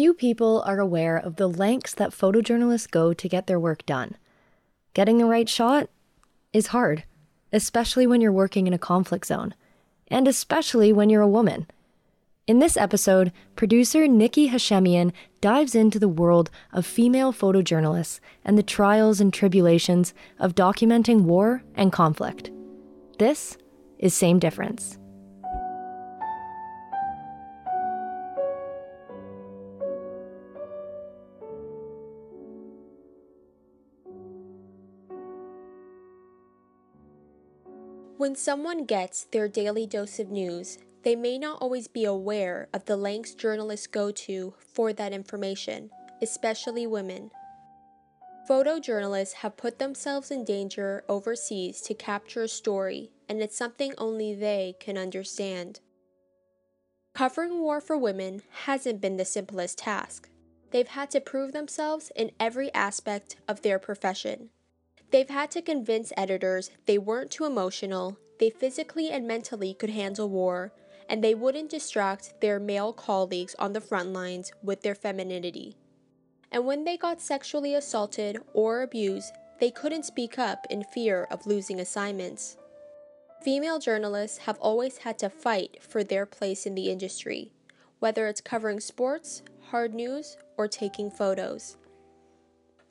Few people are aware of the lengths that photojournalists go to get their work done. Getting the right shot is hard, especially when you're working in a conflict zone, and especially when you're a woman. In this episode, producer Nikki Hashemian dives into the world of female photojournalists and the trials and tribulations of documenting war and conflict. This is Same Difference. When someone gets their daily dose of news, they may not always be aware of the lengths journalists go to for that information, especially women. Photojournalists have put themselves in danger overseas to capture a story, and it's something only they can understand. Covering war for women hasn't been the simplest task. They've had to prove themselves in every aspect of their profession. They've had to convince editors they weren't too emotional, they physically and mentally could handle war, and they wouldn't distract their male colleagues on the front lines with their femininity. And when they got sexually assaulted or abused, they couldn't speak up in fear of losing assignments. Female journalists have always had to fight for their place in the industry, whether it's covering sports, hard news, or taking photos.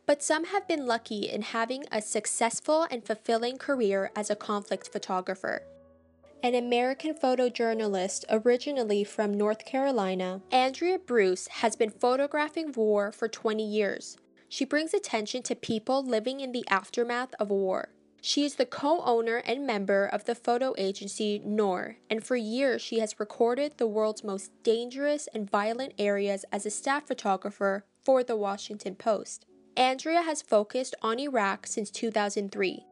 But some have been lucky in having a successful and fulfilling career as a conflict photographer an American photojournalist originally from North Carolina, Andrea Bruce has been photographing war for 20 years. She brings attention to people living in the aftermath of war. She is the co owner and member of the photo agency NOOR, and for years she has recorded the world's most dangerous and violent areas as a staff photographer for the Washington Post. Andrea has focused on Iraq since 2003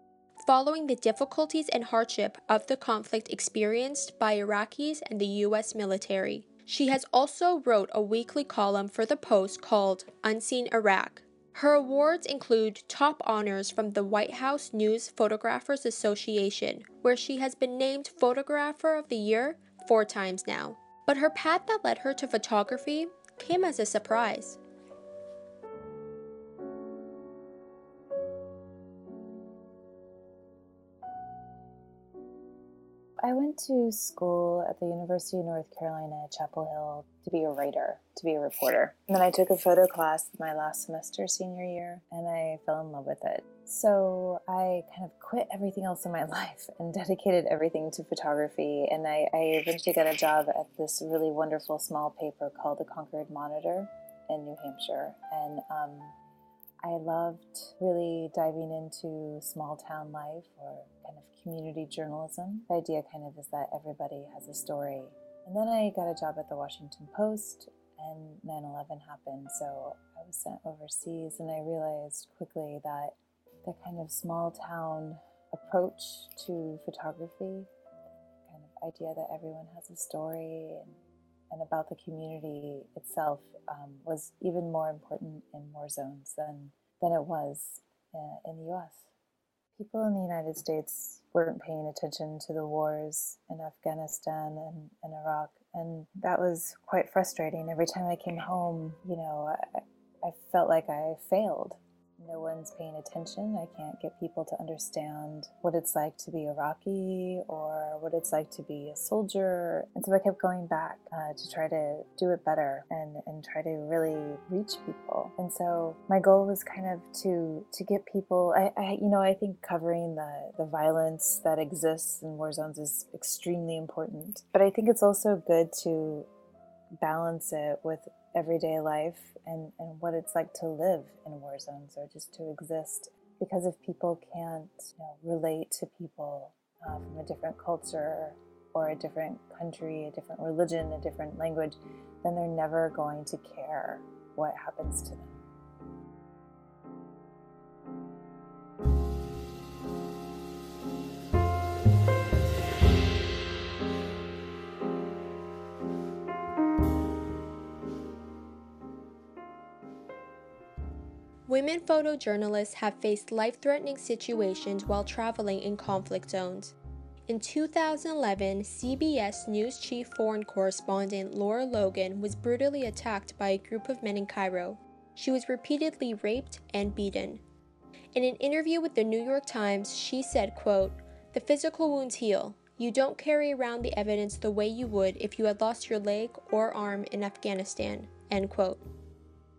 following the difficulties and hardship of the conflict experienced by Iraqis and the US military. She has also wrote a weekly column for the Post called Unseen Iraq. Her awards include top honors from the White House News Photographers Association, where she has been named Photographer of the Year four times now. But her path that led her to photography came as a surprise. I went to school at the University of North Carolina Chapel Hill to be a writer, to be a reporter. And then I took a photo class my last semester, senior year, and I fell in love with it. So I kind of quit everything else in my life and dedicated everything to photography. And I, I eventually got a job at this really wonderful small paper called the Concord Monitor in New Hampshire. And um, I loved really diving into small town life or kind of community journalism. The idea kind of is that everybody has a story. And then I got a job at the Washington Post and 9 11 happened. So I was sent overseas and I realized quickly that the kind of small town approach to photography, kind of idea that everyone has a story and, and about the community itself um, was even more important in war zones than, than it was uh, in the US people in the United States weren't paying attention to the wars in Afghanistan and, and Iraq. And that was quite frustrating. Every time I came home, you know, I, I felt like I failed no one's paying attention. I can't get people to understand what it's like to be a Iraqi or what it's like to be a soldier. And so I kept going back uh, to try to do it better and, and try to really reach people. And so my goal was kind of to to get people. I, I you know I think covering the the violence that exists in war zones is extremely important. But I think it's also good to balance it with everyday life and, and what it's like to live in war zones or just to exist. Because if people can't you know, relate to people uh, from a different culture or a different country, a different religion, a different language, then they're never going to care what happens to them. Women photojournalists have faced life threatening situations while traveling in conflict zones. In 2011, CBS News chief foreign correspondent Lara Logan was brutally attacked by a group of men in Cairo. She was repeatedly raped and beaten. In an interview with the New York Times, she said, quote, "The physical wounds heal. You don't carry around the evidence the way you would if you had lost your leg or arm in Afghanistan." End quote.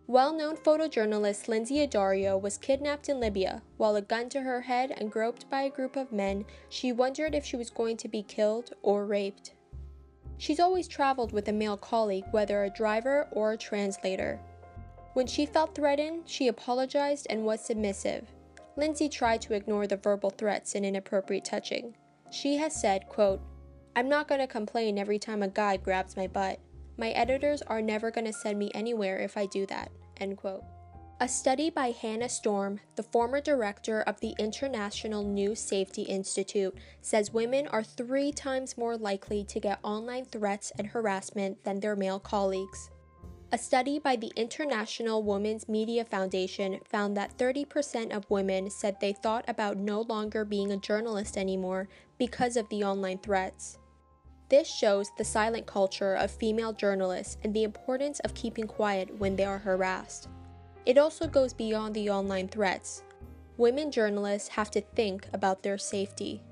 Well known photojournalist Lynsey Addario was kidnapped in Libya. While a gun to her head and groped by a group of men, she wondered if she was going to be killed or raped. She's always traveled with a male colleague, whether a driver or a translator. When she felt threatened, she apologized and was submissive. Lindsay tried to ignore the verbal threats and inappropriate touching. She has said, quote, I'm not going to complain every time a guy grabs my butt. My editors are never going to send me anywhere if I do that. End quote. A study by Hannah Storm, the former director of the International News Safety Institute, says women are three times more likely to get online threats and harassment than their male colleagues. A study by the International Women's Media Foundation found that 30% of women said they thought about no longer being a journalist anymore because of the online threats. This shows the silent culture of female journalists and the importance of keeping quiet when they are harassed. It also goes beyond the online threats. Women journalists have to think about their safety.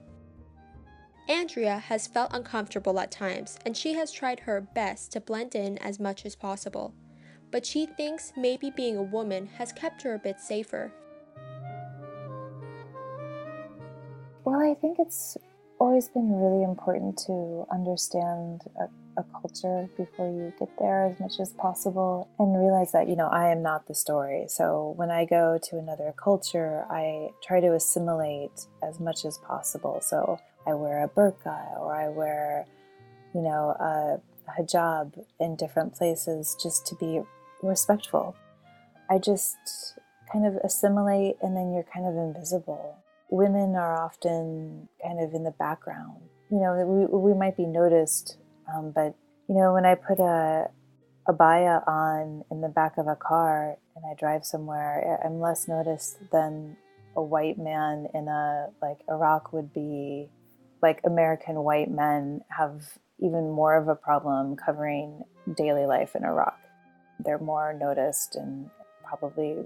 Andrea has felt uncomfortable at times, and she has tried her best to blend in as much as possible. But she thinks maybe being a woman has kept her a bit safer. Well, I think it's always been really important to understand a, a, culture before you get there as much as possible and realize that, you know, I am not the story. So when I go to another culture, I try to assimilate as much as possible. So I wear a burqa or I wear, you know, a hijab in different places just to be respectful. I just kind of assimilate and then you're kind of invisible women are often kind of in the background. You know, we, we might be noticed, um, but you know, when I put a abaya on in the back of a car and I drive somewhere, I'm less noticed than a white man in a like Iraq would be. Like American white men have even more of a problem covering daily life in Iraq. They're more noticed and probably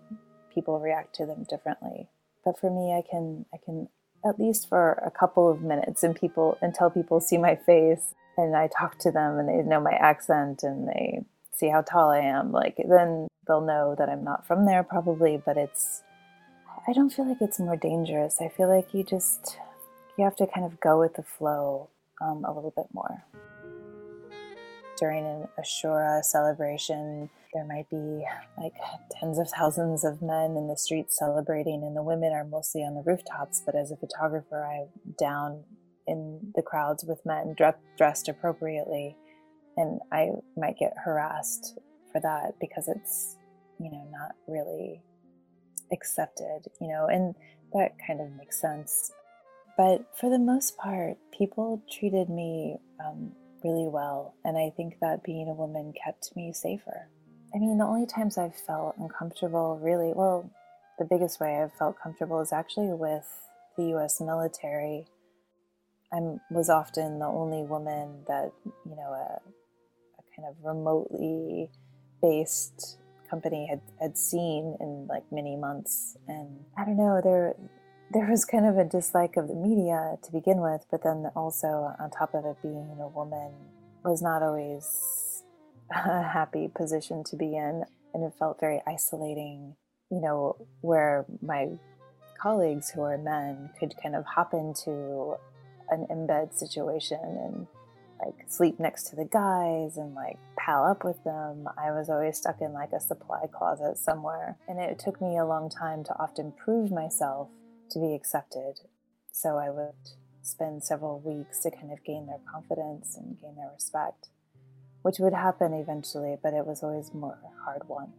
people react to them differently but for me i can i can at least for a couple of minutes and people until people see my face. And i talk to them and they know my accent and they see how tall i am. Like then they'll know that i'm not from there probably but it's i don't feel like it's more dangerous. I feel like you just you have to kind of go with the flow um, a little bit more. During an ashura celebration there might be like tens of thousands of men in the streets celebrating, and the women are mostly on the rooftops. But as a photographer, I'm down in the crowds with men dressed appropriately, and I might get harassed for that because it's, you know, not really accepted, you know, and that kind of makes sense. But for the most part, people treated me um, really well, and I think that being a woman kept me safer. I mean, the only times I've felt uncomfortable, really, well, the biggest way I've felt comfortable is actually with the US military. I was often the only woman that, you know, a, a kind of remotely based company had, had seen in like many months. And I don't know, there, there was kind of a dislike of the media to begin with, but then also on top of it being a woman was not always a happy position to be in. And it felt very isolating, you know, where my colleagues who are men could kind of hop into an embed situation and like sleep next to the guys and like pal up with them. I was always stuck in like a supply closet somewhere. And it took me a long time to often prove myself to be accepted. So I would spend several weeks to kind of gain their confidence and gain their respect which would happen eventually, but it was always more hard won.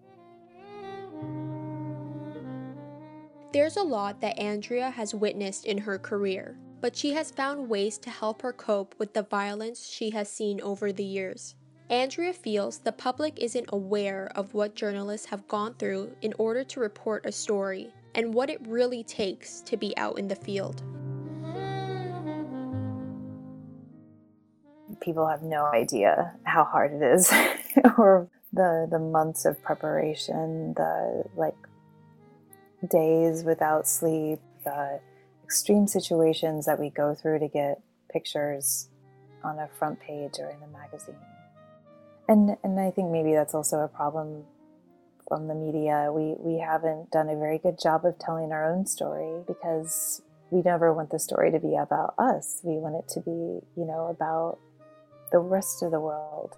There's a lot that Andrea has witnessed in her career, but she has found ways to help her cope with the violence she has seen over the years. Andrea feels the public isn't aware of what journalists have gone through in order to report a story and what it really takes to be out in the field. People have no idea how hard it is or the the months of preparation, the like days without sleep, the extreme situations that we go through to get pictures on a front page or in a magazine. And and I think maybe that's also a problem from the media. We we haven't done a very good job of telling our own story because we never want the story to be about us. We want it to be, you know, about the rest of the world.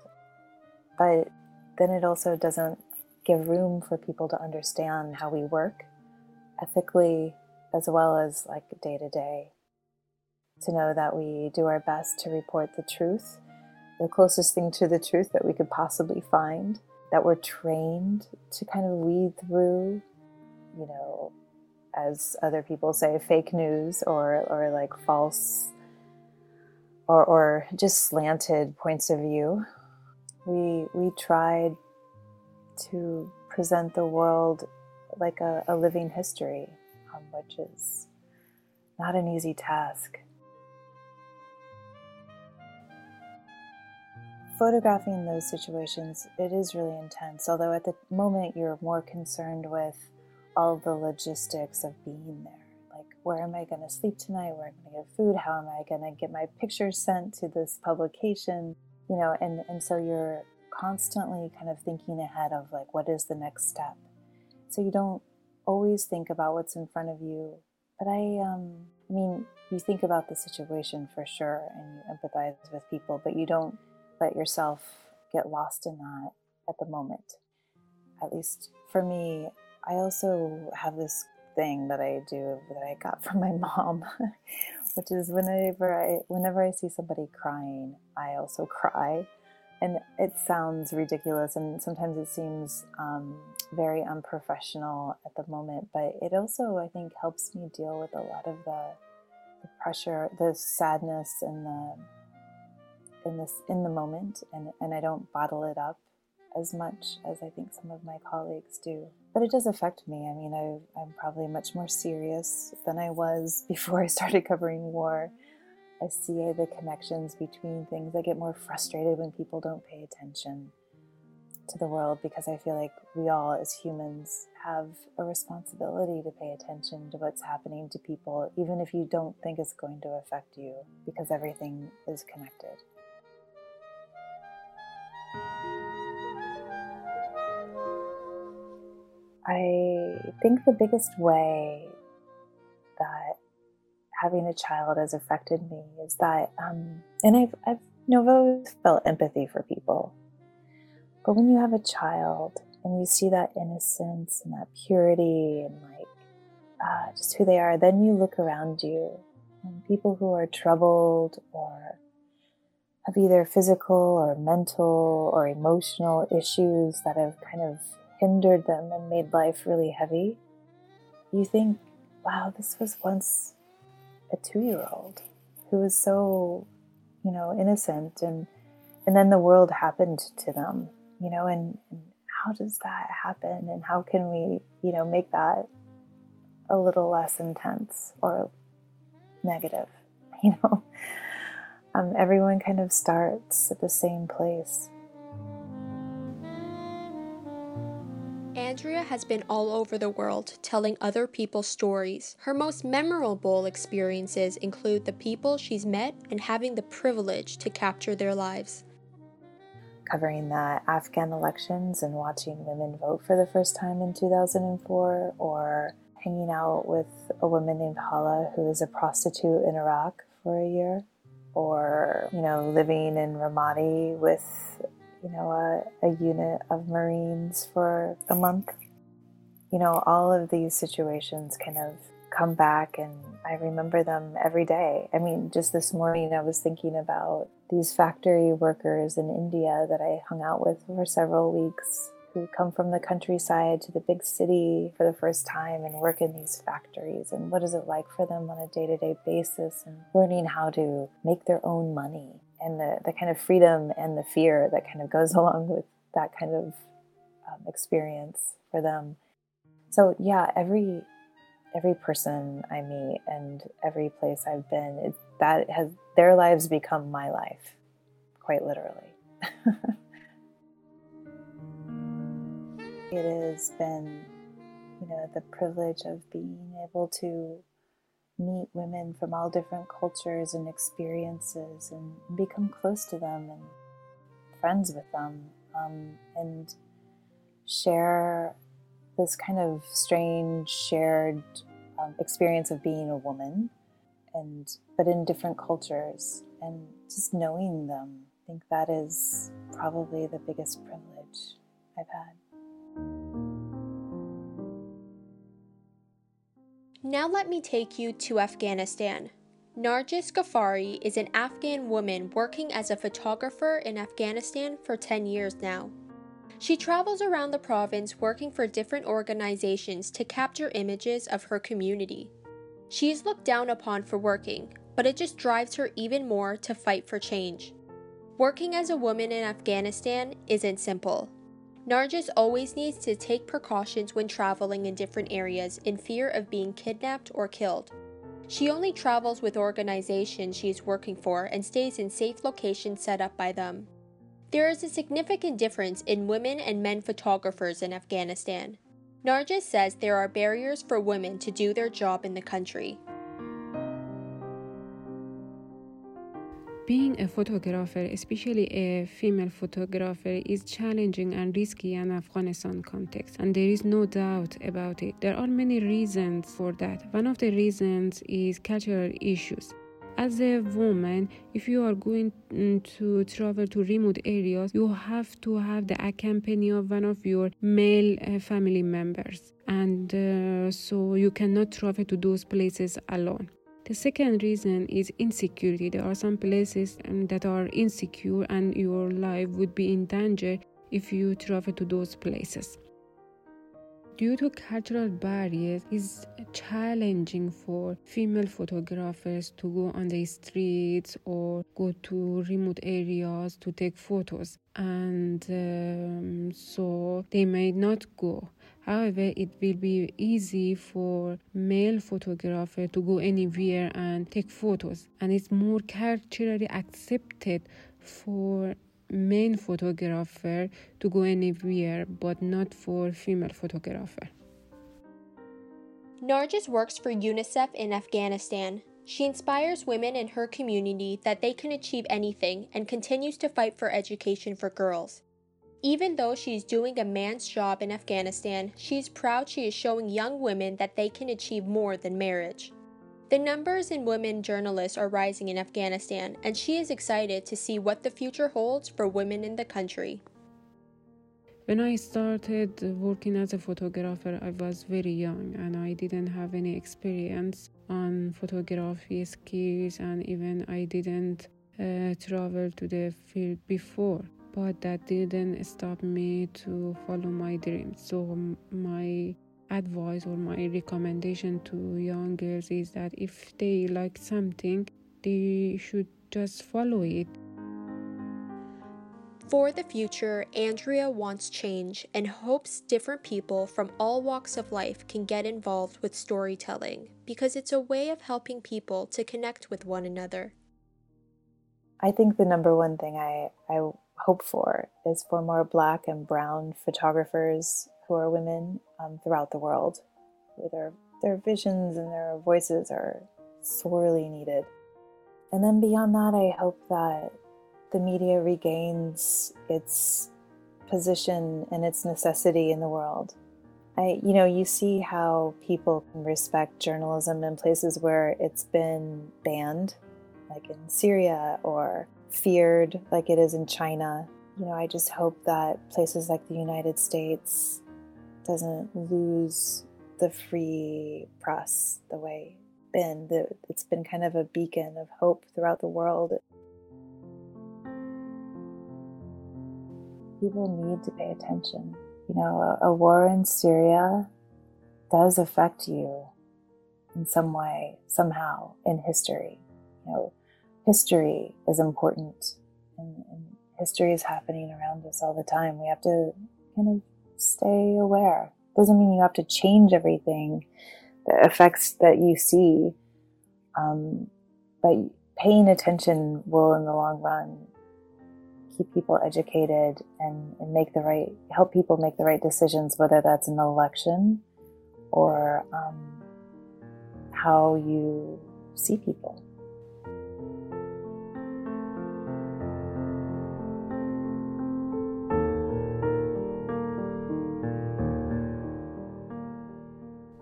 But then it also doesn't give room for people to understand how we work ethically as well as like day to day. To know that we do our best to report the truth, the closest thing to the truth that we could possibly find, that we're trained to kind of weed through, you know, as other people say, fake news or, or like false or, or just slanted points of view. We, we tried to present the world like a, a living history, um, which is not an easy task. Photographing those situations, it is really intense, although at the moment you're more concerned with all the logistics of being there. Where am I going to sleep tonight? Where am I going to get food? How am I going to get my pictures sent to this publication? You know, and, and so you're constantly kind of thinking ahead of like, what is the next step? So you don't always think about what's in front of you. But I, um, I mean, you think about the situation for sure and you empathize with people, but you don't let yourself get lost in that at the moment. At least for me, I also have this thing that I do that I got from my mom, which is whenever I whenever I see somebody crying, I also cry, and it sounds ridiculous, and sometimes it seems um, very unprofessional at the moment. But it also, I think, helps me deal with a lot of the, the pressure, the sadness, and the in this in the moment, and and I don't bottle it up as much as I think some of my colleagues do. But it does affect me. I mean, I, I'm probably much more serious than I was before I started covering war. I see the connections between things. I get more frustrated when people don't pay attention to the world because I feel like we all, as humans, have a responsibility to pay attention to what's happening to people, even if you don't think it's going to affect you, because everything is connected. I think the biggest way that having a child has affected me is that, um, and I've, I've, you know, I've always felt empathy for people. But when you have a child and you see that innocence and that purity and like uh, just who they are, then you look around you and people who are troubled or have either physical or mental or emotional issues that have kind of hindered them and made life really heavy, you think, wow, this was once a two year old who was so, you know, innocent and and then the world happened to them, you know, and, and how does that happen and how can we, you know, make that a little less intense or negative, you know? Um, everyone kind of starts at the same place. Andrea has been all over the world telling other people's stories. Her most memorable experiences include the people she's met and having the privilege to capture their lives. Covering the Afghan elections and watching women vote for the first time in 2004, or hanging out with a woman named Hala who is a prostitute in Iraq for a year, or, you know, living in Ramadi with you know, a, a unit of Marines for a month. You know, all of these situations kind of come back and I remember them every day. I mean, just this morning I was thinking about these factory workers in India that I hung out with for several weeks who come from the countryside to the big city for the first time and work in these factories and what is it like for them on a day-to-day basis and learning how to make their own money and the, the kind of freedom and the fear that kind of goes along with that kind of um, experience for them. So yeah, every every person I meet and every place I've been, it, that has their lives become my life quite literally. it has been, you know, the privilege of being able to meet women from all different cultures and experiences and become close to them and friends with them um, and share this kind of strange shared um, experience of being a woman and but in different cultures and just knowing them. I think that is probably the biggest privilege i've had now let me take you to afghanistan nargis ghaffari is an afghan woman working as a photographer in afghanistan for 10 years now she travels around the province working for different organizations to capture images of her community. She is looked down upon for working, but it just drives her even more to fight for change. Working as a woman in Afghanistan isn't simple. Nargis always needs to take precautions when traveling in different areas in fear of being kidnapped or killed. She only travels with organizations she is working for and stays in safe locations set up by them. There is a significant difference in women and men photographers in Afghanistan. Nargis says there are barriers for women to do their job in the country. Being a photographer, especially a female photographer, is challenging and risky in Afghanistan context, and there is no doubt about it. There are many reasons for that. One of the reasons is cultural issues as a woman if you are going mm, to travel to remote areas you have to have the accompany of one of your male uh, family members and uh, so you cannot travel to those places alone the second reason is insecurity. There are some places um, that are insecure and your life would be in danger if you travel to those places. Due to cultural barriers it's challenging for female photographers to go on the streets or go to remote areas to take photos. And um, so they may not go However, it will be easy for male photographer to go anywhere and take photos, and it's more culturally accepted for main photographer to go anywhere, but not for female photographer. Nargis works for UNICEF in Afghanistan. She inspires women in her community that they can achieve anything and continues to fight for education for girls. Even though she is doing a man's job in Afghanistan, she is proud she is showing young women that they can achieve more than marriage. The numbers in women journalists are rising in Afghanistan, and she is excited to see what the future holds for women in the country. When I started working as a photographer, I was very young and I didn't have any experience on photography skills, and even I didn't uh, travel to the field before. But that didn't stop me to follow my dreams. So, my advice or my recommendation to young girls is that if they like something, they should just follow it. For the future, Andrea wants change and hopes different people from all walks of life can get involved with storytelling because it's a way of helping people to connect with one another. I think the number one thing I, I hope for is for more black and brown photographers who are women um, throughout the world. where Their, their visions and their voices are sorely needed. And then beyond that, I hope that the media regains its position and its necessity in the world. I, you know, you see how people can respect journalism in places where it's been banned, like in Syria, or feared, like it is in China. You know, I just hope that places like the United States doesn't lose the free press the way been. It's been kind of a beacon of hope throughout the world. People need to pay attention. You know, a, a war in Syria does affect you in some way, somehow, in history. You know, history is important, and, and history is happening around us all the time. We have to kind of stay aware. Doesn't mean you have to change everything, the effects that you see, um, but paying attention will, in the long run, keep people educated and, and make the right, help people make the right decisions, whether that's an election or um, how you see people.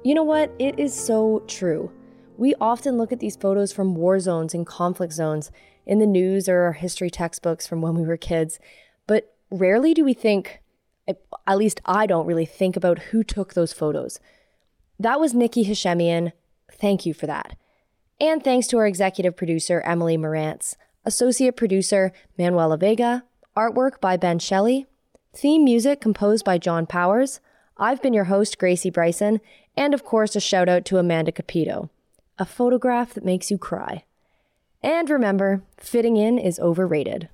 You know what? It is so true. We often look at these photos from war zones and conflict zones in the news or our history textbooks from when we were kids, but rarely do we think, at least I don't really think about who took those photos. That was Nikki Hashemian. Thank you for that. And thanks to our executive producer, Emily Morantz, associate producer, Manuela Vega, artwork by Ben Shelley, theme music composed by John Powers. I've been your host, Gracie Bryson, and of course, a shout out to Amanda Capito a photograph that makes you cry. And remember, fitting in is overrated.